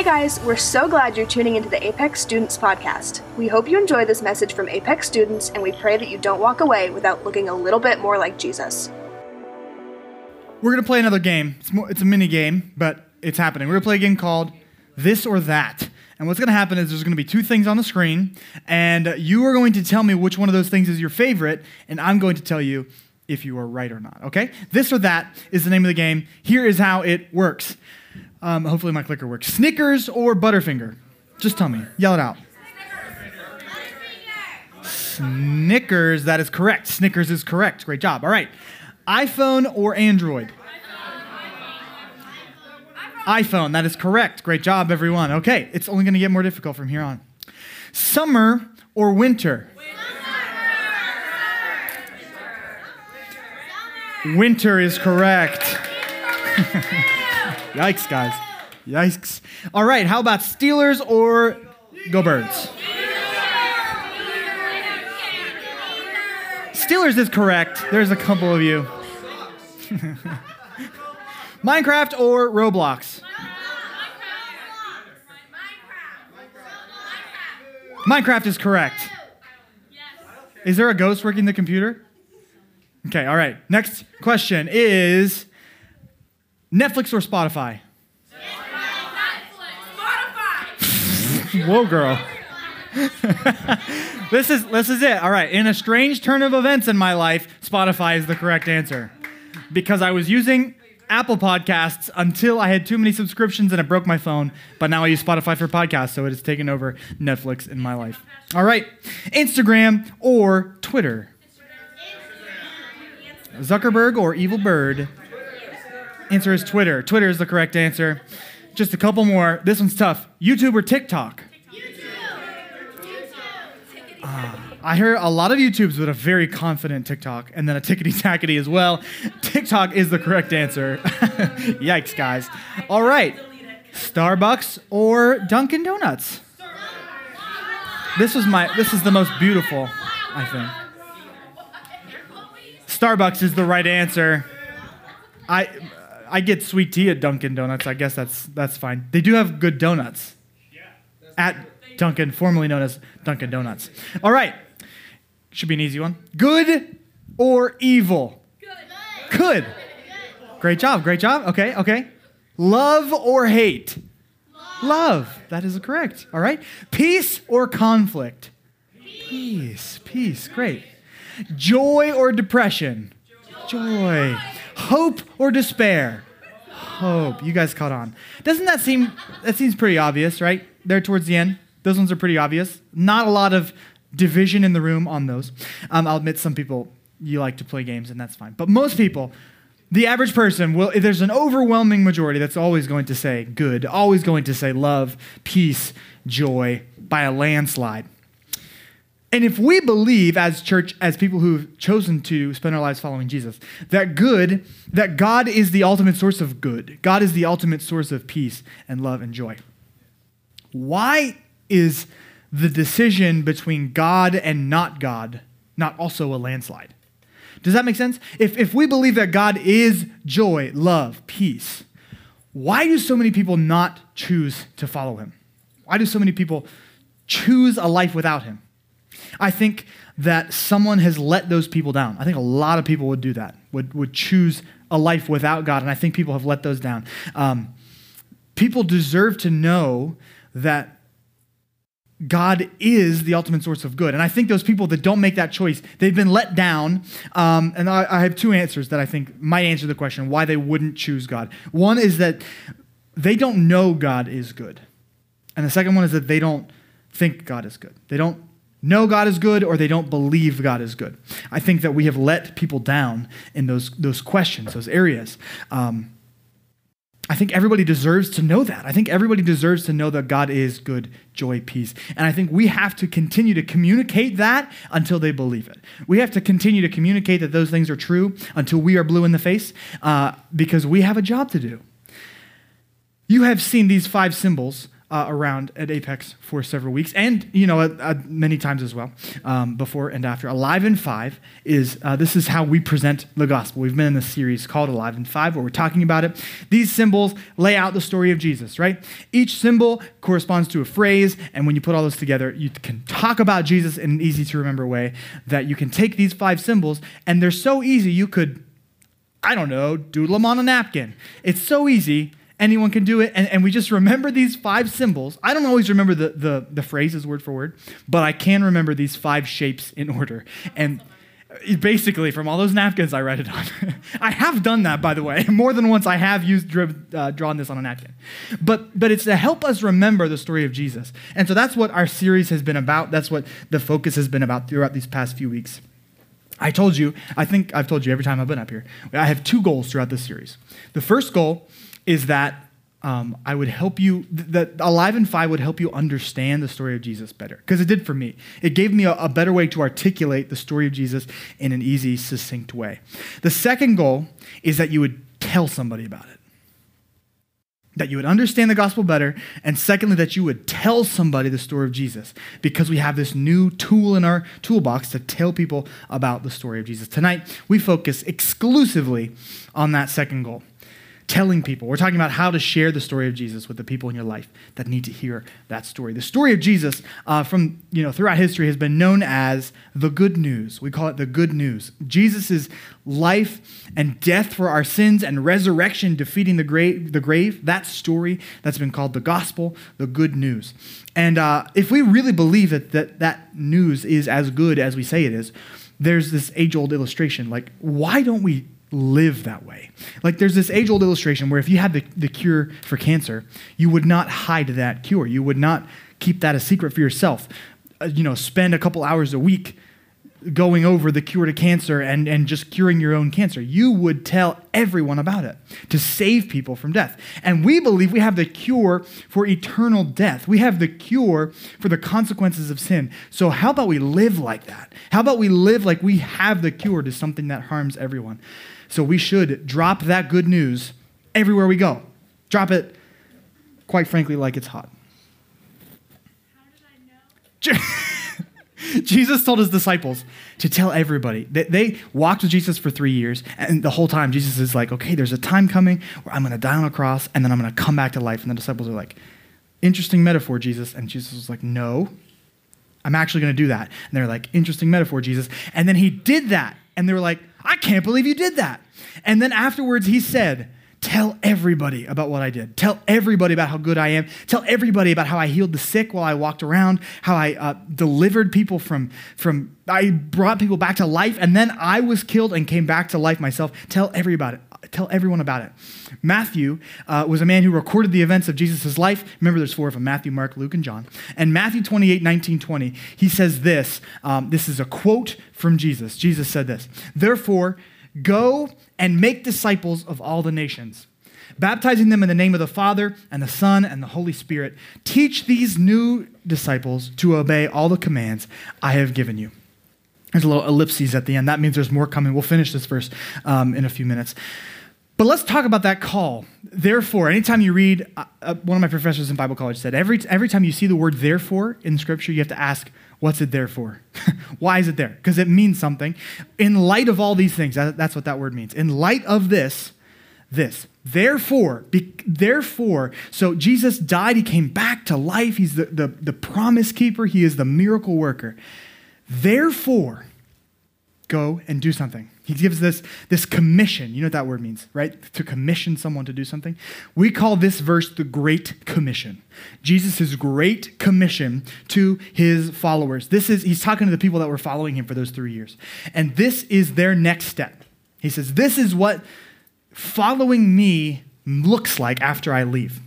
Hey guys, we're so glad you're tuning into the Apex Students Podcast. We hope you enjoy this message from Apex students, and we pray that you don't walk away without looking a little bit more like Jesus. We're going to play another game. It's, more, it's a mini game, but it's happening. We're going to play a game called This or That. And what's going to happen is there's going to be two things on the screen, and you are going to tell me which one of those things is your favorite, and I'm going to tell you if you are right or not, okay? This or That is the name of the game. Here is how it works. Um, hopefully, my clicker works. Snickers or Butterfinger? Just tell me. Yell it out. Snickers, that is correct. Snickers is correct. Great job. All right. iPhone or Android? iPhone, that is correct. Great job, everyone. Okay, it's only going to get more difficult from here on. Summer or winter? Winter is correct. Yikes, guys. Yikes. All right, how about Steelers or Go Birds? Steelers is correct. There's a couple of you. Minecraft or Roblox? Minecraft is correct. Is there a ghost working the computer? Okay, all right. Next question is Netflix or Spotify? Whoa, girl. this is this is it. All right. In a strange turn of events in my life, Spotify is the correct answer. Because I was using Apple Podcasts until I had too many subscriptions and it broke my phone. But now I use Spotify for podcasts, so it has taken over Netflix in my life. All right. Instagram or Twitter? Zuckerberg or Evil Bird? Answer is Twitter. Twitter is the correct answer. Just a couple more. This one's tough. YouTube or TikTok? YouTube. Uh, I hear a lot of YouTubes with a very confident TikTok and then a tickety tackety as well. TikTok is the correct answer. Yikes, guys. All right. Starbucks or Dunkin' Donuts? This is my this is the most beautiful, I think. Starbucks is the right answer. I I get sweet tea at Dunkin' Donuts. I guess that's that's fine. They do have good donuts Yeah. at Dunkin', formerly known as Dunkin' Donuts. All right, should be an easy one. Good or evil? Good. Good. Great job. Great job. Okay. Okay. Love or hate? Love. Love. That is correct. All right. Peace or conflict? Peace. Peace. Great. Joy or depression? Joy. Hope or despair? Hope. You guys caught on. Doesn't that seem that seems pretty obvious, right? There towards the end. Those ones are pretty obvious. Not a lot of division in the room on those. Um, I'll admit some people you like to play games and that's fine. But most people, the average person will there's an overwhelming majority that's always going to say good, always going to say love, peace, joy by a landslide. And if we believe as church, as people who've chosen to spend our lives following Jesus, that good, that God is the ultimate source of good, God is the ultimate source of peace and love and joy, why is the decision between God and not God not also a landslide? Does that make sense? If, if we believe that God is joy, love, peace, why do so many people not choose to follow him? Why do so many people choose a life without him? I think that someone has let those people down. I think a lot of people would do that, would, would choose a life without God, and I think people have let those down. Um, people deserve to know that God is the ultimate source of good. And I think those people that don't make that choice, they've been let down. Um, and I, I have two answers that I think might answer the question why they wouldn't choose God. One is that they don't know God is good. And the second one is that they don't think God is good. They don't know God is good or they don't believe God is good. I think that we have let people down in those, those questions, those areas. Um, I think everybody deserves to know that. I think everybody deserves to know that God is good, joy, peace. And I think we have to continue to communicate that until they believe it. We have to continue to communicate that those things are true until we are blue in the face uh, because we have a job to do. You have seen these five symbols uh, around at Apex for several weeks, and you know, many times as well, um, before and after. Alive in Five is uh, this is how we present the gospel. We've been in this series called Alive in Five, where we're talking about it. These symbols lay out the story of Jesus, right? Each symbol corresponds to a phrase, and when you put all those together, you can talk about Jesus in an easy to remember way. That you can take these five symbols, and they're so easy you could, I don't know, doodle them on a napkin. It's so easy anyone can do it. And, and we just remember these five symbols. I don't always remember the, the, the phrases word for word, but I can remember these five shapes in order. And basically, from all those napkins, I write it on. I have done that, by the way. More than once, I have used uh, drawn this on a napkin. But, but it's to help us remember the story of Jesus. And so that's what our series has been about. That's what the focus has been about throughout these past few weeks. I told you, I think I've told you every time I've been up here, I have two goals throughout this series. The first goal is that um, I would help you, that Alive in Five would help you understand the story of Jesus better. Because it did for me. It gave me a, a, better way to articulate the story of Jesus in an easy, succinct way. The second goal is that you would tell somebody about it. That you would understand the gospel better. And secondly, that you would tell somebody the story of Jesus. Because we have this new tool in our toolbox to tell people about the story of Jesus. Tonight, we focus exclusively on that second goal telling people. We're talking about how to share the story of Jesus with the people in your life that need to hear that story. The story of Jesus uh, from, you know, throughout history has been known as the good news. We call it the good news. Jesus' life and death for our sins and resurrection defeating the grave, the grave, that story that's been called the gospel, the good news. And uh, if we really believe that, that that news is as good as we say it is, there's this age old illustration. Like, why don't we live that way. Like there's this age old illustration where if you had the, the cure for cancer, you would not hide that cure. You would not keep that a secret for yourself. Uh, you know, spend a couple hours a week going over the cure to cancer and, and just curing your own cancer. You would tell everyone about it to save people from death. And we believe we have the cure for eternal death. We have the cure for the consequences of sin. So, how about we live like that? How about we live like we have the cure to something that harms everyone? So we should drop that good news everywhere we go. Drop it, quite frankly, like it's hot. Jesus told his disciples to tell everybody. that They walked with Jesus for three years, and the whole time Jesus is like, okay, there's a time coming where I'm going to die on a cross, and then I'm going to come back to life. And the disciples are like, interesting metaphor, Jesus. And Jesus was like, no, I'm actually going to do that. And they're like, interesting metaphor, Jesus. And then he did that. And they were like, I can't believe you did that. And then afterwards, he said, Tell everybody about what I did. Tell everybody about how good I am. Tell everybody about how I healed the sick while I walked around, how I uh, delivered people from, from, I brought people back to life, and then I was killed and came back to life myself. Tell everybody, tell everyone about it. Matthew uh, was a man who recorded the events of Jesus' life. Remember, there's four of them Matthew, Mark, Luke, and John. And Matthew 28, 19, 20, he says this. Um, this is a quote from Jesus. Jesus said this Therefore, Go and make disciples of all the nations, baptizing them in the name of the Father and the Son and the Holy Spirit. Teach these new disciples to obey all the commands I have given you. There's a little ellipses at the end. That means there's more coming. We'll finish this verse um, in a few minutes. But let's talk about that call. Therefore, anytime you read, uh, uh one of my professors in Bible college said, every, every time you see the word therefore in Scripture, you have to ask, What's it there for? Why is it there? Because it means something. In light of all these things, that's what that word means. In light of this, this. Therefore, be, therefore, so Jesus died, he came back to life, he's the, the, the promise keeper, he is the miracle worker. Therefore, go and do something. He gives this, this commission. You know what that word means, right? To commission someone to do something. We call this verse the Great Commission. Jesus' great commission to his followers. This is, he's talking to the people that were following him for those three years. And this is their next step. He says, This is what following me looks like after I leave.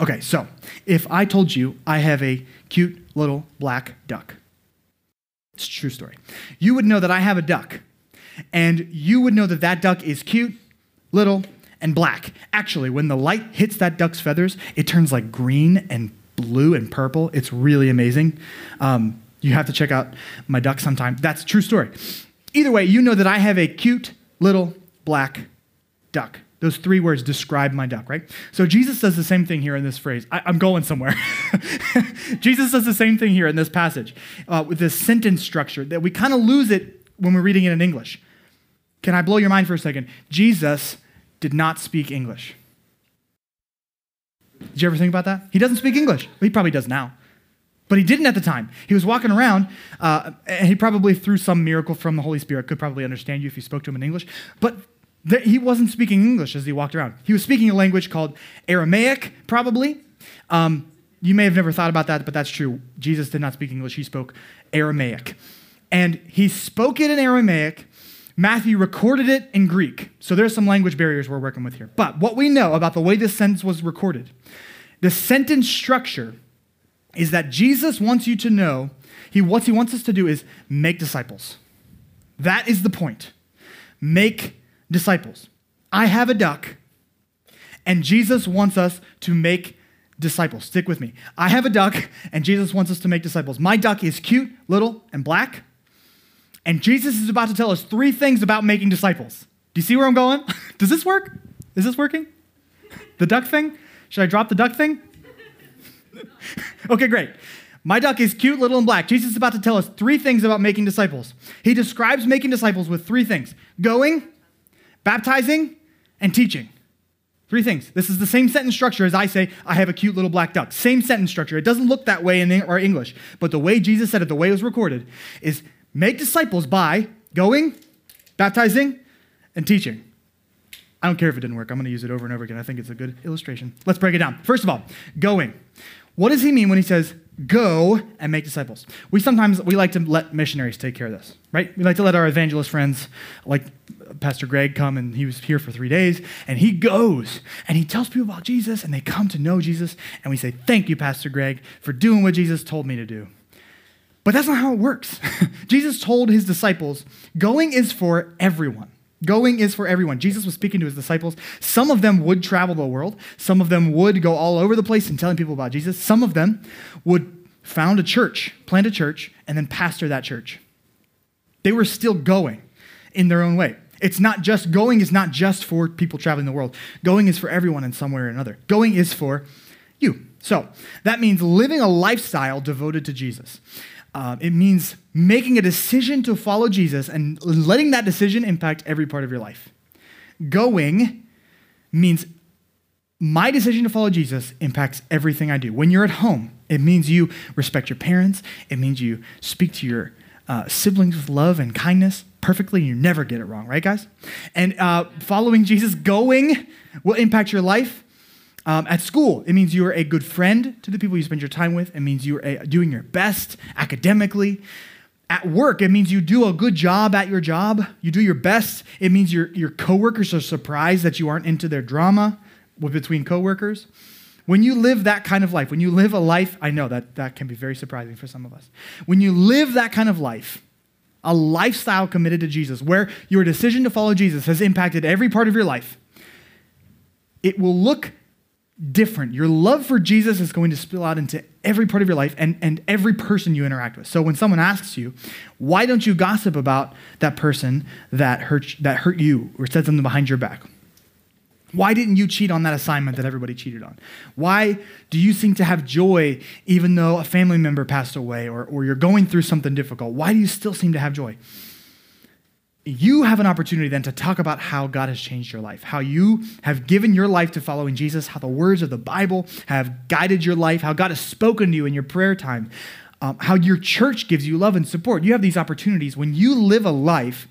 Okay, so if I told you I have a cute little black duck, it's true story. You would know that I have a duck, and you would know that that duck is cute, little, and black. Actually, when the light hits that duck's feathers, it turns like green and blue and purple. It's really amazing. Um, you have to check out my duck sometime. That's true story. Either way, you know that I have a cute, little, black duck. Those three words describe my duck, right? So Jesus does the same thing here in this phrase. I, am going somewhere. Jesus does the same thing here in this passage uh, with this sentence structure that we kind of lose it when we're reading it in English. Can I blow your mind for a second? Jesus did not speak English. Did you ever think about that? He doesn't speak English. He probably does now. But he didn't at the time. He was walking around, uh, and he probably, through some miracle from the Holy Spirit, could probably understand you if you spoke to him in English. But he wasn't speaking English as he walked around. He was speaking a language called Aramaic, probably. Um, you may have never thought about that, but that's true. Jesus did not speak English, he spoke Aramaic. And he spoke it in Aramaic. Matthew recorded it in Greek. So there's some language barriers we're working with here. But what we know about the way this sentence was recorded, the sentence structure is that Jesus wants you to know, he, what he wants us to do is make disciples. That is the point. Make disciples. I have a duck, and Jesus wants us to make disciples. Stick with me. I have a duck, and Jesus wants us to make disciples. My duck is cute, little, and black. And Jesus is about to tell us three things about making disciples. Do you see where I'm going? Does this work? Is this working? The duck thing? Should I drop the duck thing? okay, great. My duck is cute, little, and black. Jesus is about to tell us three things about making disciples. He describes making disciples with three things going, baptizing, and teaching. Three things. This is the same sentence structure as I say, I have a cute little black duck. Same sentence structure. It doesn't look that way in our English, but the way Jesus said it, the way it was recorded, is make disciples by going, baptizing, and teaching. I don't care if it didn't work. I'm going to use it over and over again. I think it's a good illustration. Let's break it down. First of all, going. What does he mean when he says, go and make disciples? We sometimes, we like to let missionaries take care of this, right? We like to let our evangelist friends, like Pastor Greg, come and he was here for three days, and he goes and he tells people about Jesus, and they come to know Jesus, and we say, thank you, Pastor Greg, for doing what Jesus told me to do. But that's not how it works. Jesus told his disciples, going is for everyone. Going is for everyone. Jesus was speaking to his disciples. Some of them would travel the world. Some of them would go all over the place and telling people about Jesus. Some of them would found a church, plant a church, and then pastor that church. They were still going in their own way. It's not just going is not just for people traveling the world. Going is for everyone in some way or another. Going is for you. So that means living a lifestyle devoted to Jesus. Uh, it means making a decision to follow Jesus and letting that decision impact every part of your life. Going means my decision to follow Jesus impacts everything I do. When you're at home, it means you respect your parents, it means you speak to your uh, siblings with love and kindness perfectly, you never get it wrong, right, guys? And uh, following Jesus, going will impact your life um, at school, it means you are a good friend to the people you spend your time with. It means you are doing your best academically. At work, it means you do a good job at your job. You do your best. It means your, your coworkers are surprised that you aren't into their drama between coworkers. When you live that kind of life, when you live a life, I know that that can be very surprising for some of us. When you live that kind of life, a lifestyle committed to Jesus, where your decision to follow Jesus has impacted every part of your life, it will look different. Your love for Jesus is going to spill out into every part of your life and, and every person you interact with. So when someone asks you, why don't you gossip about that person that hurt, that hurt you or said something behind your back? Why didn't you cheat on that assignment that everybody cheated on? Why do you seem to have joy even though a family member passed away or, or you're going through something difficult? Why do you still seem to have joy? You have an opportunity then to talk about how God has changed your life, how you have given your life to following Jesus, how the words of the Bible have guided your life, how God has spoken to you in your prayer time, um, how your church gives you love and support. You have these opportunities. When you live a life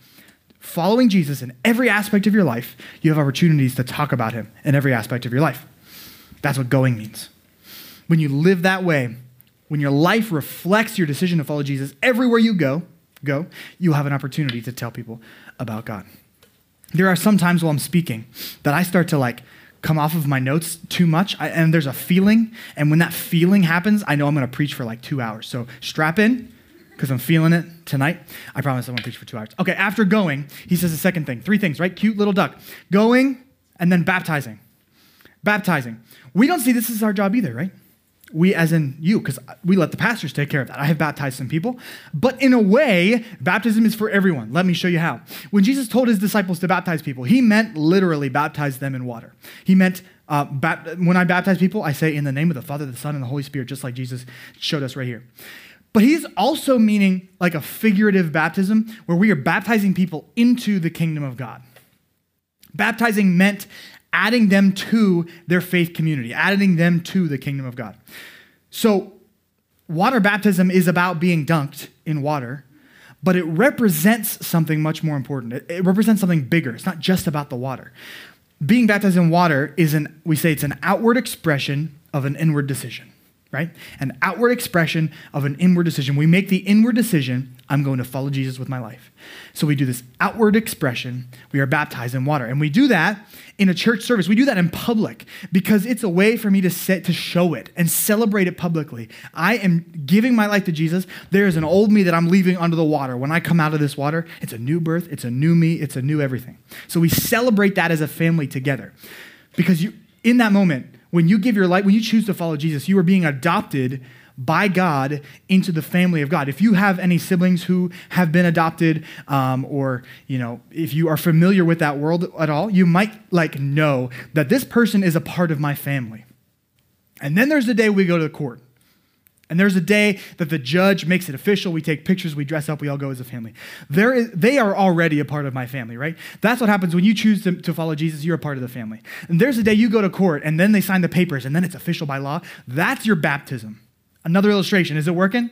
following Jesus in every aspect of your life, you have opportunities to talk about him in every aspect of your life. That's what going means. When you live that way, when your life reflects your decision to follow Jesus everywhere you go, go, you have an opportunity to tell people about God. There are some times while I'm speaking that I start to like come off of my notes too much, I, and there's a feeling, and when that feeling happens, I know I'm going to preach for like two hours. So strap in, because I'm feeling it tonight. I promise I won't preach for two hours. Okay, after going, he says the second thing, three things, right? Cute little duck. Going and then baptizing. Baptizing. We don't see this as our job either, right? We, as in you, because we let the pastors take care of that. I have baptized some people. But in a way, baptism is for everyone. Let me show you how. When Jesus told his disciples to baptize people, he meant literally baptize them in water. He meant uh, when I baptize people, I say in the name of the Father, the Son, and the Holy Spirit, just like Jesus showed us right here. But he's also meaning like a figurative baptism where we are baptizing people into the kingdom of God. Baptizing meant adding them to their faith community, adding them to the kingdom of God. So, water baptism is about being dunked in water, but it represents something much more important. It, it, represents something bigger. It's not just about the water. Being baptized in water is an, we say it's an outward expression of an inward decision, right? An outward expression of an inward decision. We make the inward decision I'm going to follow Jesus with my life. So we do this outward expression. We are baptized in water. And we do that in a church service. We do that in public because it's a way for me to set to show it and celebrate it publicly. I am giving my life to Jesus. There is an old me that I'm leaving under the water. When I come out of this water, it's a new birth, it's a new me, it's a new everything. So we celebrate that as a family together. Because you in that moment, when you give your life, when you choose to follow Jesus, you are being adopted by God into the family of God. If you have any siblings who have been adopted, um, or you know, if you are familiar with that world at all, you might like know that this person is a part of my family. And then there's the day we go to the court. And there's a day that the judge makes it official. We take pictures, we dress up, we all go as a family. There is, they are already a part of my family, right? That's what happens when you choose to, to follow Jesus. You're a part of the family. And there's a day you go to court, and then they sign the papers, and then it's official by law. That's your baptism. Another illustration. Is it working?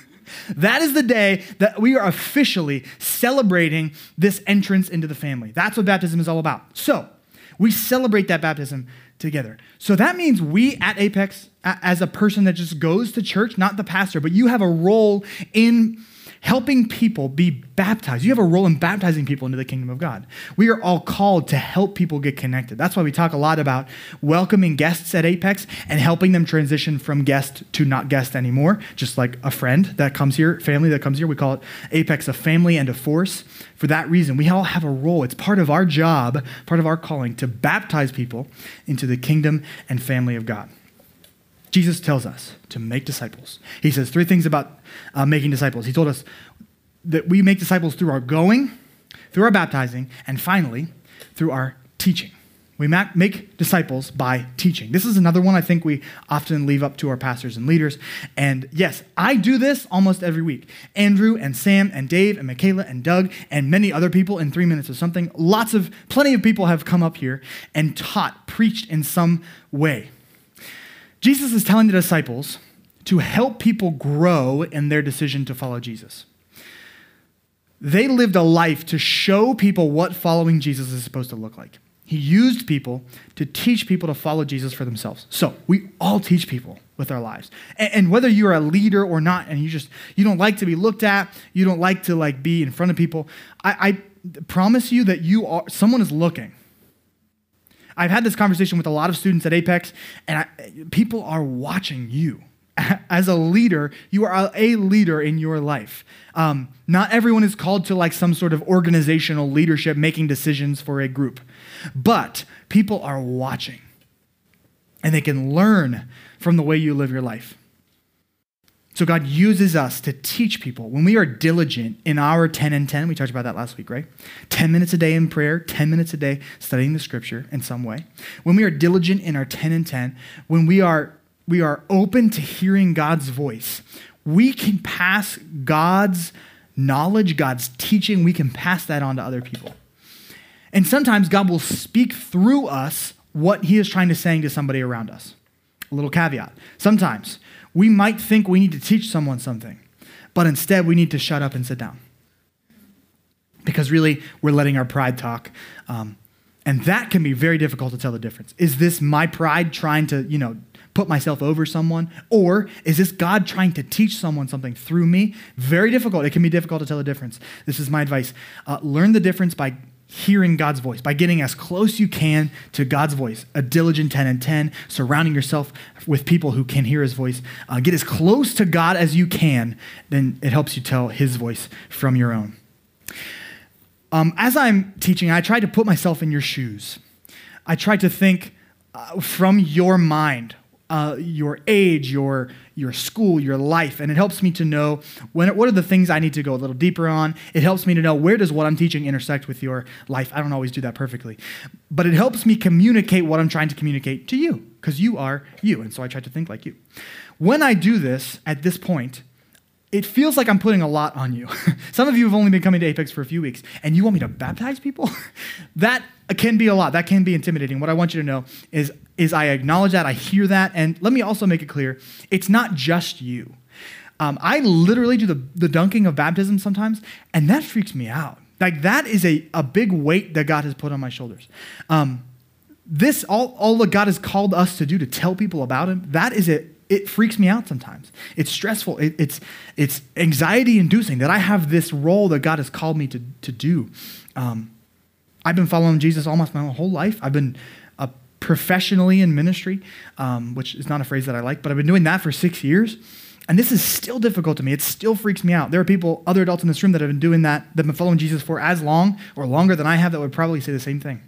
that is the day that we are officially celebrating this entrance into the family. That's what baptism is all about. So, we celebrate that baptism together. So that means we at Apex, as a person that just goes to church, not the pastor, but you have a role in helping people be baptized. You have a role in baptizing people into the kingdom of God. We are all called to help people get connected. That's why we talk a lot about welcoming guests at Apex and helping them transition from guest to not guest anymore, just like a friend that comes here, family that comes here. We call it Apex a family and a force. For that reason, we all have a role. It's part of our job, part of our calling to baptize people into the kingdom and family of God. Jesus tells us to make disciples. He says three things about uh, making disciples. He told us that we make disciples through our going, through our baptizing, and finally, through our teaching. We make disciples by teaching. This is another one I think we often leave up to our pastors and leaders. And yes, I do this almost every week. Andrew and Sam and Dave and Michaela and Doug and many other people in three minutes or something. Lots of, plenty of people have come up here and taught, preached in some way. Jesus is telling the disciples to help people grow in their decision to follow Jesus. They lived a life to show people what following Jesus is supposed to look like. He used people to teach people to follow Jesus for themselves. So we all teach people with our lives. And, whether you're a leader or not, and you just you don't like to be looked at, you don't like to like be in front of people, I, I promise you that you are someone is looking. I've had this conversation with a lot of students at Apex, and I, people are watching you. As a leader, you are a leader in your life. Um, not everyone is called to like some sort of organizational leadership, making decisions for a group, but people are watching, and they can learn from the way you live your life. So God uses us to teach people. When we are diligent in our 10 and 10, we talked about that last week, right? 10 minutes a day in prayer, 10 minutes a day studying the scripture in some way. When we are diligent in our 10 and 10, when we are we are open to hearing God's voice, we can pass God's knowledge, God's teaching, we can pass that on to other people. And sometimes God will speak through us what he is trying to say to somebody around us. A little caveat. Sometimes we might think we need to teach someone something, but instead we need to shut up and sit down. Because really, we're letting our pride talk. Um, and that can be very difficult to tell the difference. Is this my pride trying to, you know, put myself over someone? Or is this God trying to teach someone something through me? Very difficult. It can be difficult to tell the difference. This is my advice. Uh, learn the difference by hearing God's voice, by getting as close you can to God's voice, a diligent 10 and 10, surrounding yourself with people who can hear his voice. Uh, get as close to God as you can, then it helps you tell his voice from your own. Um, as I'm teaching, I try to put myself in your shoes. I try to think uh, from your mind uh, your age, your your school, your life, and it helps me to know when what are the things I need to go a little deeper on. It helps me to know where does what I'm teaching intersect with your life. I don't always do that perfectly, but it helps me communicate what I'm trying to communicate to you because you are you, and so I try to think like you. When I do this at this point, it feels like I'm putting a lot on you. Some of you have only been coming to Apex for a few weeks, and you want me to baptize people? that can be a lot. That can be intimidating. What I want you to know is, is I acknowledge that, I hear that, and let me also make it clear it's not just you. Um, I literally do the, the dunking of baptism sometimes, and that freaks me out. Like, that is a, a big weight that God has put on my shoulders. Um, this, all, all that God has called us to do to tell people about Him, that is it it freaks me out sometimes. It's stressful. It, it's, it's anxiety inducing that I have this role that God has called me to, to do. Um, I've been following Jesus almost my whole life. I've been uh, professionally in ministry, um, which is not a phrase that I like, but I've been doing that for six years. And this is still difficult to me. It still freaks me out. There are people, other adults in this room, that have been doing that, that have been following Jesus for as long or longer than I have, that would probably say the same thing.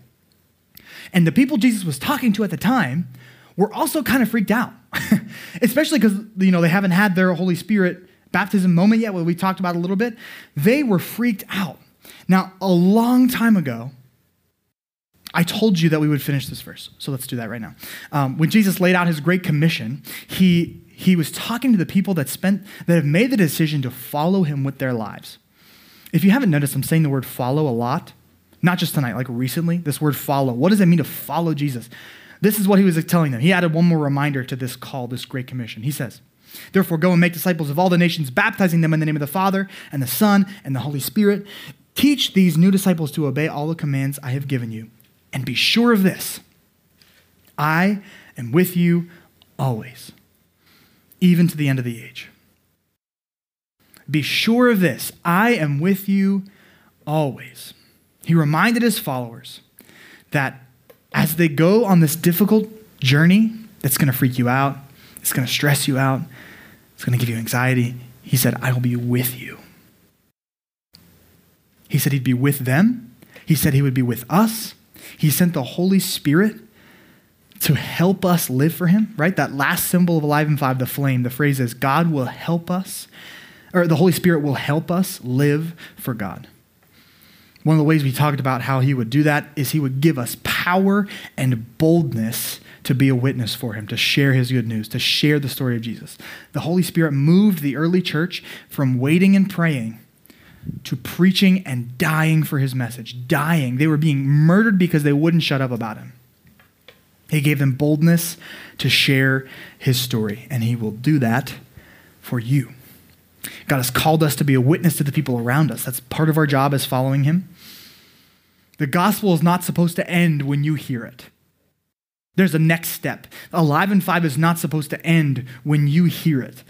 And the people Jesus was talking to at the time were also kind of freaked out, especially because you know they haven't had their Holy Spirit baptism moment yet, what we talked about a little bit. They were freaked out. Now, a long time ago, I told you that we would finish this verse, so let's do that right now. Um, when Jesus laid out his great commission, he he was talking to the people that spent that have made the decision to follow him with their lives. If you haven't noticed, I'm saying the word follow a lot, not just tonight, like recently. This word follow. What does it mean to follow Jesus? This is what he was telling them. He added one more reminder to this call, this great commission. He says, Therefore, go and make disciples of all the nations, baptizing them in the name of the Father and the Son and the Holy Spirit. Teach these new disciples to obey all the commands I have given you. And be sure of this I am with you always, even to the end of the age. Be sure of this I am with you always. He reminded his followers that as they go on this difficult journey that's going to freak you out, it's going to stress you out, it's going to give you anxiety, he said, I will be with you. He said he'd be with them. He said he would be with us. He sent the Holy Spirit to help us live for him, right? That last symbol of Alive in Five, the flame, the phrase is God will help us, or the Holy Spirit will help us live for God. One of the ways we talked about how he would do that is he would give us power and boldness to be a witness for him, to share his good news, to share the story of Jesus. The Holy Spirit moved the early church from waiting and praying to preaching and dying for his message. Dying. They were being murdered because they wouldn't shut up about him. He gave them boldness to share his story, and he will do that for you. God has called us to be a witness to the people around us. That's part of our job as following Him. The gospel is not supposed to end when you hear it. There's a next step. Alive in Five is not supposed to end when you hear it.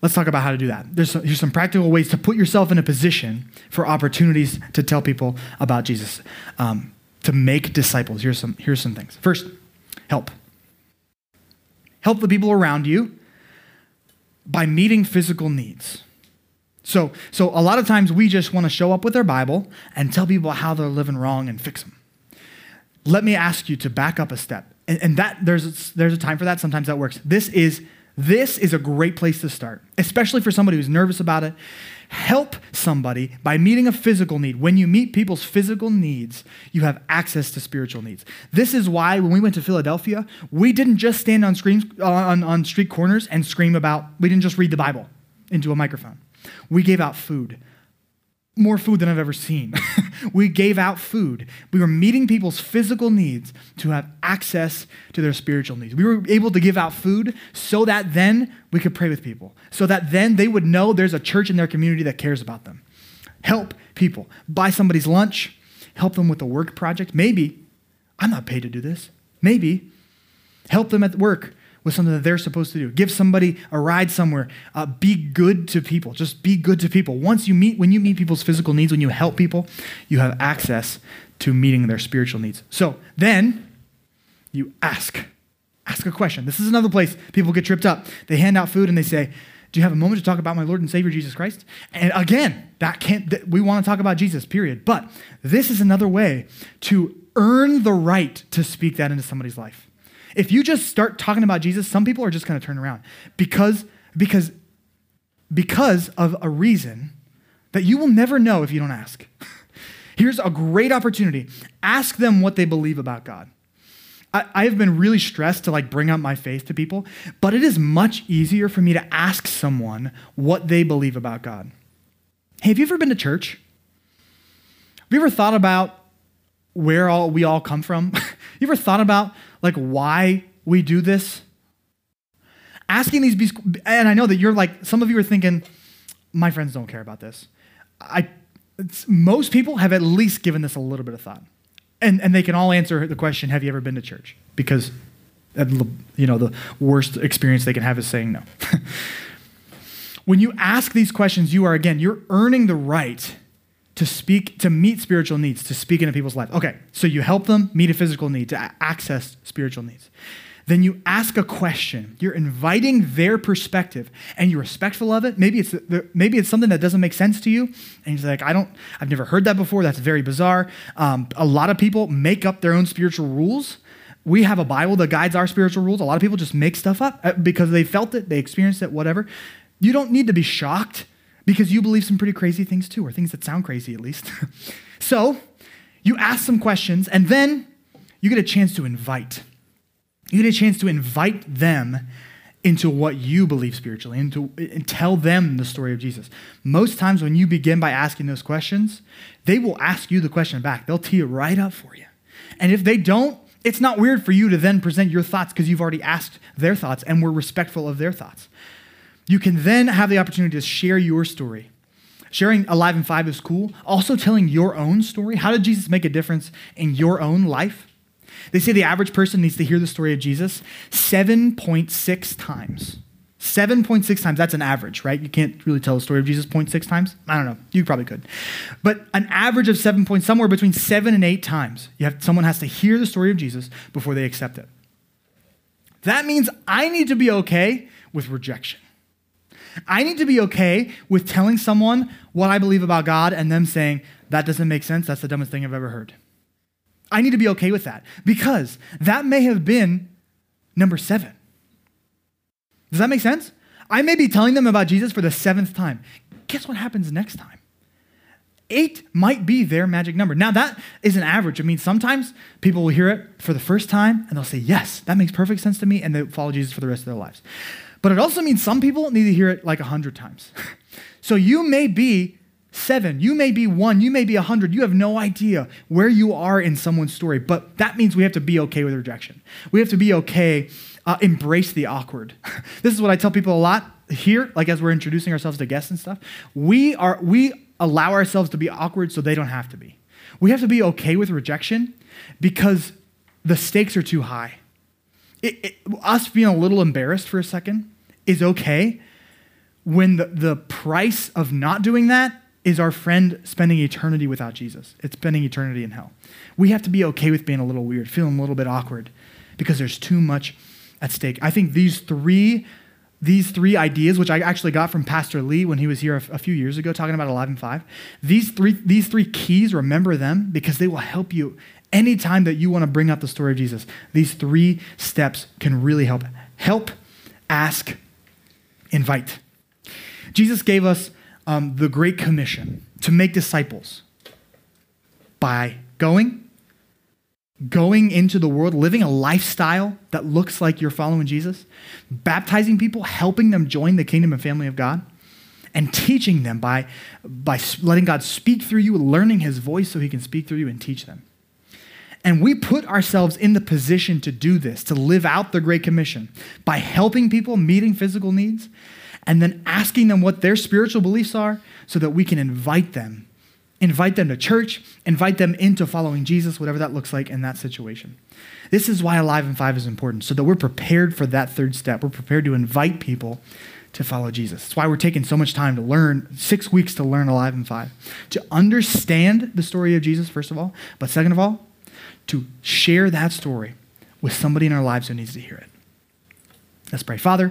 Let's talk about how to do that. There's some, here's some practical ways to put yourself in a position for opportunities to tell people about Jesus, um, to make disciples. Here's some, here's some things. First, help. Help the people around you by meeting physical needs. So, so a lot of times we just want to show up with our Bible and tell people how they're living wrong and fix them. Let me ask you to back up a step. And, and that there's there's a time for that. Sometimes that works. This is this is a great place to start, especially for somebody who's nervous about it. Help somebody by meeting a physical need. When you meet people's physical needs, you have access to spiritual needs. This is why when we went to Philadelphia, we didn't just stand on, screens, on, on street corners and scream about, we didn't just read the Bible into a microphone. We gave out food more food than I've ever seen. we gave out food. We were meeting people's physical needs to have access to their spiritual needs. We were able to give out food so that then we could pray with people, so that then they would know there's a church in their community that cares about them. Help people. Buy somebody's lunch, help them with a work project. Maybe, I'm not paid to do this. Maybe, help them at work with something that they're supposed to do. Give somebody a ride somewhere. Uh, be good to people. Just be good to people. Once you meet, when you meet people's physical needs, when you help people, you have access to meeting their spiritual needs. So then you ask. Ask a question. This is another place people get tripped up. They hand out food and they say, do you have a moment to talk about my Lord and Savior Jesus Christ? And again, that can't we want to talk about Jesus, period. But this is another way to earn the right to speak that into somebody's life. If you just start talking about Jesus, some people are just going to turn around because, because, because of a reason that you will never know if you don't ask. Here's a great opportunity. Ask them what they believe about God. I, I have been really stressed to like bring up my faith to people, but it is much easier for me to ask someone what they believe about God. Hey, have you ever been to church? Have you ever thought about where all we all come from? you ever thought about like why we do this? Asking these, and I know that you're like, some of you are thinking, my friends don't care about this. I, most people have at least given this a little bit of thought. And, and they can all answer the question, have you ever been to church? Because, you know, the worst experience they can have is saying no. when you ask these questions, you are, again, you're earning the right to speak, to meet spiritual needs, to speak into people's lives. Okay, so you help them meet a physical need, to access spiritual needs. Then you ask a question. You're inviting their perspective, and you're respectful of it. Maybe it's maybe it's something that doesn't make sense to you, and you're like, I don't, I've never heard that before. That's very bizarre. Um, a lot of people make up their own spiritual rules. We have a Bible that guides our spiritual rules. A lot of people just make stuff up uh, because they felt it, they experienced it, whatever. You don't need to be shocked because you believe some pretty crazy things too, or things that sound crazy at least. so you ask some questions, and then you get a chance to invite. You get a chance to invite them into what you believe spiritually and, to, and tell them the story of Jesus. Most times, when you begin by asking those questions, they will ask you the question back. They'll tee it right up for you. And if they don't, it's not weird for you to then present your thoughts because you've already asked their thoughts and we're respectful of their thoughts. You can then have the opportunity to share your story. Sharing Alive in Five is cool. Also, telling your own story. How did Jesus make a difference in your own life? They say the average person needs to hear the story of Jesus 7.6 times. 7.6 times, that's an average, right? You can't really tell the story of Jesus 0.6 times. I don't know. You probably could. But an average of 7 points, somewhere between 7 and 8 times, you have, someone has to hear the story of Jesus before they accept it. That means I need to be okay with rejection. I need to be okay with telling someone what I believe about God and them saying, that doesn't make sense. That's the dumbest thing I've ever heard. I need to be okay with that because that may have been number seven. Does that make sense? I may be telling them about Jesus for the seventh time. Guess what happens next time? Eight might be their magic number. Now, that is an average. I mean, sometimes people will hear it for the first time and they'll say, Yes, that makes perfect sense to me, and they follow Jesus for the rest of their lives. But it also means some people need to hear it like a hundred times. so you may be seven, you may be one, you may be a hundred. You have no idea where you are in someone's story. But that means we have to be okay with rejection. We have to be okay, uh, embrace the awkward. this is what I tell people a lot here, like as we're introducing ourselves to guests and stuff. We are we allow ourselves to be awkward so they don't have to be. We have to be okay with rejection because the stakes are too high. It, it, us being a little embarrassed for a second is okay when the, the price of not doing that is our friend spending eternity without Jesus. It's spending eternity in hell. We have to be okay with being a little weird, feeling a little bit awkward because there's too much at stake. I think these three these three ideas, which I actually got from Pastor Lee when he was here a, few years ago talking about Alive in Five, these three, these three keys, remember them because they will help you anytime that you want to bring up the story of Jesus. These three steps can really help. Help, ask, invite. Jesus gave us um, the Great Commission to make disciples by going, going into the world, living a lifestyle that looks like you're following Jesus, baptizing people, helping them join the kingdom and family of God, and teaching them by, by letting God speak through you, learning his voice so he can speak through you and teach them. And we put ourselves in the position to do this, to live out the Great Commission by helping people, meeting physical needs, and then asking them what their spiritual beliefs are so that we can invite them. Invite them to church, invite them into following Jesus, whatever that looks like in that situation. This is why Alive in Five is important, so that we're prepared for that third step. We're prepared to invite people to follow Jesus. That's why we're taking so much time to learn, six weeks to learn Alive in Five, to understand the story of Jesus, first of all, but second of all, to share that story with somebody in our lives who needs to hear it. Let's pray. Father,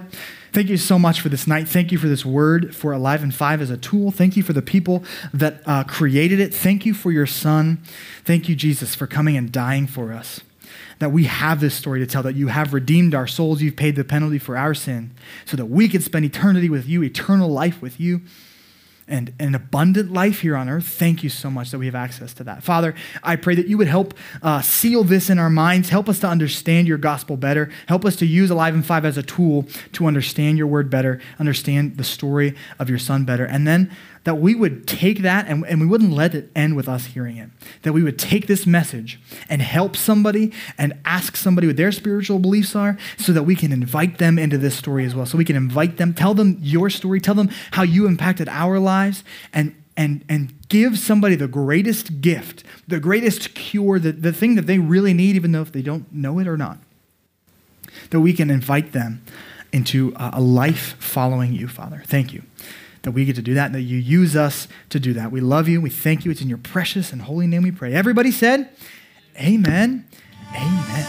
thank you so much for this night. Thank you for this word, for Alive in Five as a tool. Thank you for the people that uh, created it. Thank you for your son. Thank you, Jesus, for coming and dying for us. that we have this story to tell, that you have redeemed our souls, you've paid the penalty for our sin, so that we can spend eternity with you, eternal life with you and an abundant life here on earth. Thank you so much that we have access to that. Father, I pray that you would help uh, seal this in our minds, help us to understand your gospel better, help us to use Alive in Five as a tool to understand your word better, understand the story of your son better, and then that we would take that and, and we wouldn't let it end with us hearing it. That we would take this message and help somebody and ask somebody what their spiritual beliefs are so that we can invite them into this story as well. So we can invite them, tell them your story, tell them how you impacted our lives, and and and give somebody the greatest gift, the greatest cure, the, the thing that they really need, even though if they don't know it or not. That we can invite them into a life following you, Father. Thank you that we get to do that and that you use us to do that. We love you. We thank you. It's in your precious and holy name we pray. Everybody said, Amen. Amen.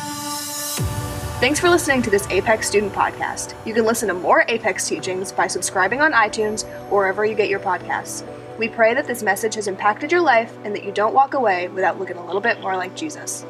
Thanks for listening to this Apex Student Podcast. You can listen to more Apex teachings by subscribing on iTunes or wherever you get your podcasts. We pray that this message has impacted your life and that you don't walk away without looking a little bit more like Jesus.